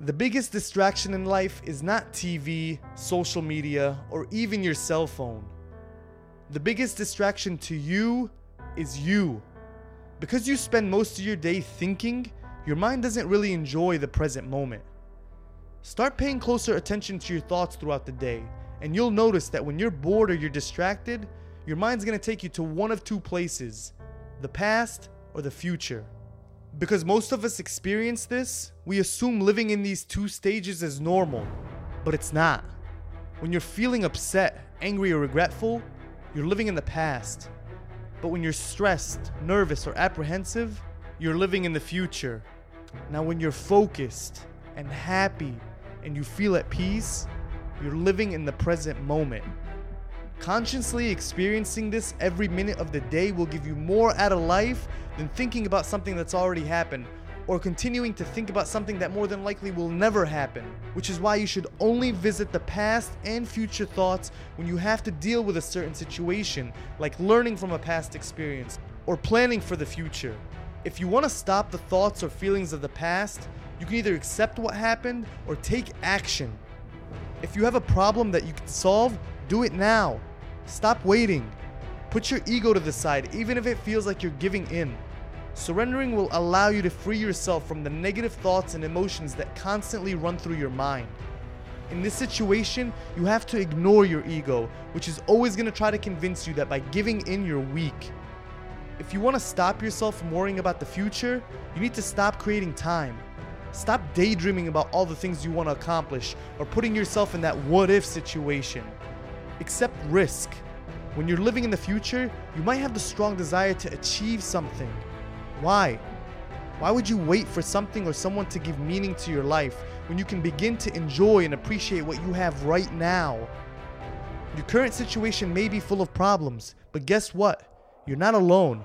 The biggest distraction in life is not TV, social media, or even your cell phone. The biggest distraction to you is you. Because you spend most of your day thinking, your mind doesn't really enjoy the present moment. Start paying closer attention to your thoughts throughout the day, and you'll notice that when you're bored or you're distracted, your mind's gonna take you to one of two places the past or the future. Because most of us experience this, we assume living in these two stages is normal, but it's not. When you're feeling upset, angry, or regretful, you're living in the past. But when you're stressed, nervous, or apprehensive, you're living in the future. Now, when you're focused and happy and you feel at peace, you're living in the present moment. Consciously experiencing this every minute of the day will give you more out of life than thinking about something that's already happened or continuing to think about something that more than likely will never happen, which is why you should only visit the past and future thoughts when you have to deal with a certain situation, like learning from a past experience or planning for the future. If you want to stop the thoughts or feelings of the past, you can either accept what happened or take action. If you have a problem that you can solve, do it now. Stop waiting. Put your ego to the side, even if it feels like you're giving in. Surrendering will allow you to free yourself from the negative thoughts and emotions that constantly run through your mind. In this situation, you have to ignore your ego, which is always going to try to convince you that by giving in, you're weak. If you want to stop yourself from worrying about the future, you need to stop creating time. Stop daydreaming about all the things you want to accomplish or putting yourself in that what if situation. Accept risk. When you're living in the future, you might have the strong desire to achieve something. Why? Why would you wait for something or someone to give meaning to your life when you can begin to enjoy and appreciate what you have right now? Your current situation may be full of problems, but guess what? You're not alone.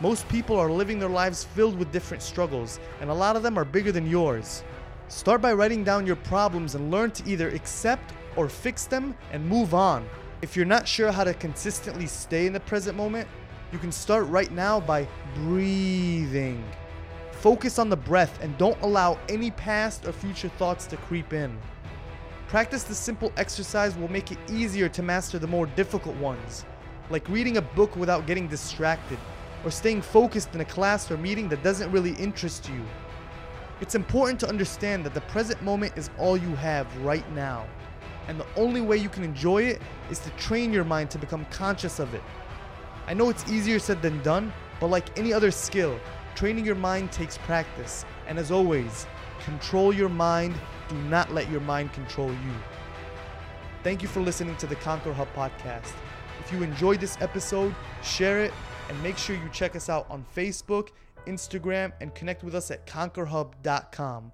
Most people are living their lives filled with different struggles, and a lot of them are bigger than yours. Start by writing down your problems and learn to either accept or fix them and move on. If you're not sure how to consistently stay in the present moment, you can start right now by breathing. Focus on the breath and don't allow any past or future thoughts to creep in. Practice this simple exercise will make it easier to master the more difficult ones, like reading a book without getting distracted, or staying focused in a class or meeting that doesn't really interest you. It's important to understand that the present moment is all you have right now and the only way you can enjoy it is to train your mind to become conscious of it. I know it's easier said than done, but like any other skill, training your mind takes practice. And as always, control your mind, do not let your mind control you. Thank you for listening to the Conquer Hub podcast. If you enjoyed this episode, share it and make sure you check us out on Facebook, Instagram, and connect with us at conquerhub.com.